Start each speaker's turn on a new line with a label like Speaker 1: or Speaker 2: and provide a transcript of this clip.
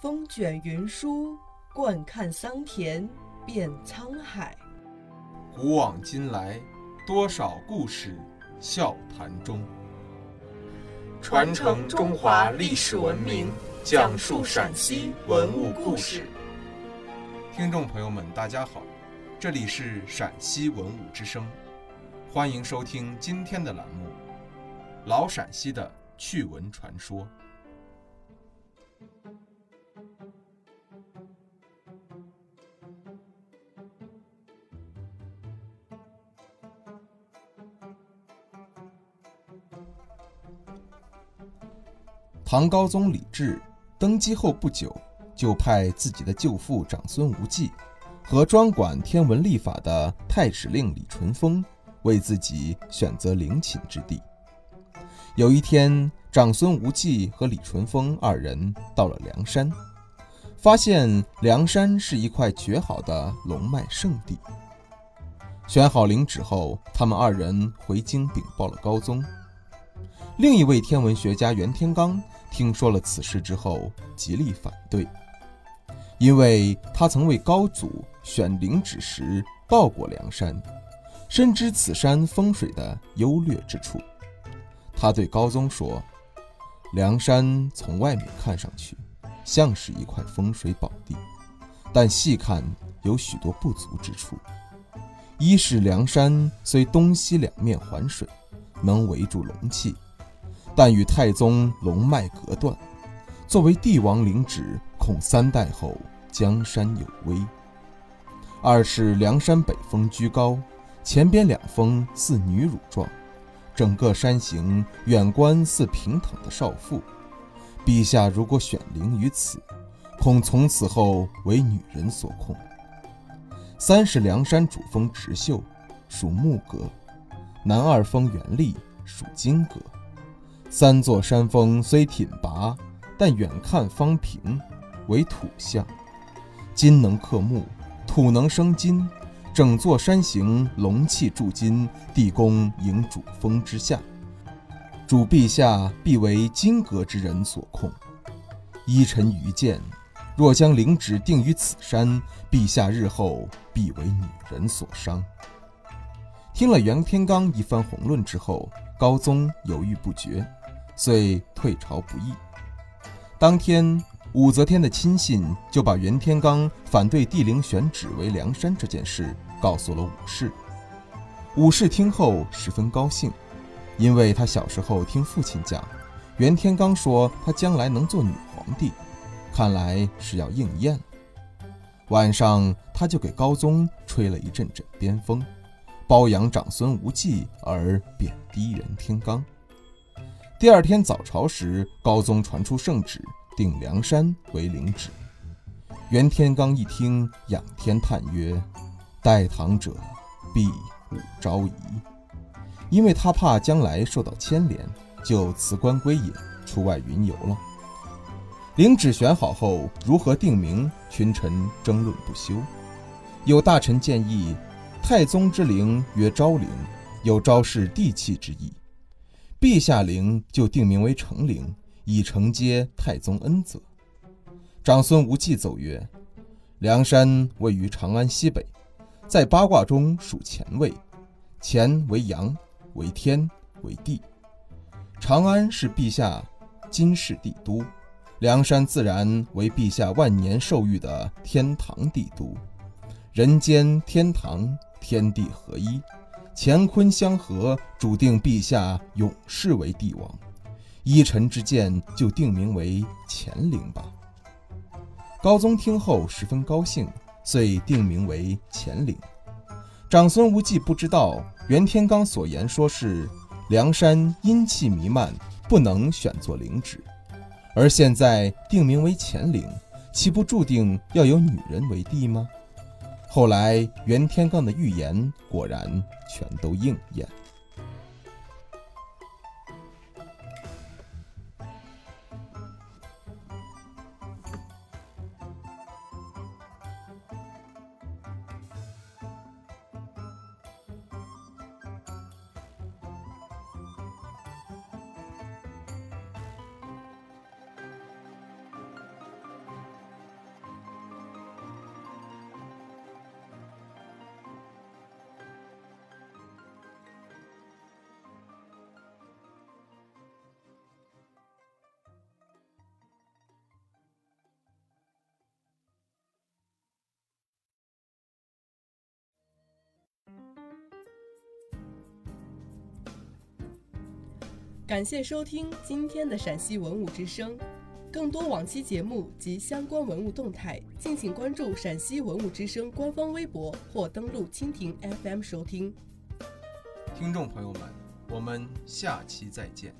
Speaker 1: 风卷云舒，惯看桑田变沧海。
Speaker 2: 古往今来，多少故事笑谈中。
Speaker 1: 传承中华历史文明，讲述陕西文物故事。
Speaker 2: 听众朋友们，大家好，这里是陕西文物之声，欢迎收听今天的栏目《老陕西的趣闻传说》。唐高宗李治登基后不久，就派自己的舅父长孙无忌和专管天文历法的太史令李淳风为自己选择陵寝之地。有一天，长孙无忌和李淳风二人到了梁山，发现梁山是一块绝好的龙脉圣地。选好陵址后，他们二人回京禀报了高宗。另一位天文学家袁天罡。听说了此事之后，极力反对，因为他曾为高祖选陵址时到过梁山，深知此山风水的优劣之处。他对高宗说：“梁山从外面看上去像是一块风水宝地，但细看有许多不足之处。一是梁山虽东西两面环水，能围住龙气。”但与太宗龙脉隔断，作为帝王陵址，恐三代后江山有危。二是梁山北峰居高，前边两峰似女乳状，整个山形远观似平躺的少妇。陛下如果选陵于此，恐从此后为女人所控。三是梁山主峰直秀，属木格；南二峰元立，属金格。三座山峰虽挺拔，但远看方平，为土象。金能克木，土能生金，整座山形龙气助金，地宫迎主峰之下，主陛下必为金阁之人所控。依臣愚见，若将陵址定于此山，陛下日后必为女人所伤。听了袁天罡一番宏论之后，高宗犹豫不决。遂退朝不议。当天，武则天的亲信就把袁天罡反对帝陵选址为梁山这件事告诉了武氏。武氏听后十分高兴，因为他小时候听父亲讲，袁天罡说他将来能做女皇帝，看来是要应验了。晚上，他就给高宗吹了一阵枕边风，褒扬长孙无忌，而贬低袁天罡。第二天早朝时，高宗传出圣旨，定梁山为陵址。袁天罡一听，仰天叹曰：“代唐者，必武昭仪。”因为他怕将来受到牵连，就辞官归隐，出外云游了。陵址选好后，如何定名？群臣争论不休。有大臣建议，太宗之陵曰昭陵，有昭示帝气之意。陛下陵就定名为成陵，以承接太宗恩泽。长孙无忌奏曰：“梁山位于长安西北，在八卦中属乾位，乾为阳，为天，为地。长安是陛下今世帝都，梁山自然为陛下万年受育的天堂帝都，人间天堂，天地合一。”乾坤相合，注定陛下永世为帝王。依臣之见，就定名为乾陵吧。高宗听后十分高兴，遂定名为乾陵。长孙无忌不知道袁天罡所言说是梁山阴气弥漫，不能选作陵址，而现在定名为乾陵，岂不注定要有女人为帝吗？后来，袁天罡的预言果然全都应验。
Speaker 3: 感谢收听今天的陕西文物之声。更多往期节目及相关文物动态，敬请关注陕西文物之声官方微博或登录蜻蜓 FM 收听。
Speaker 2: 听众朋友们，我们下期再见。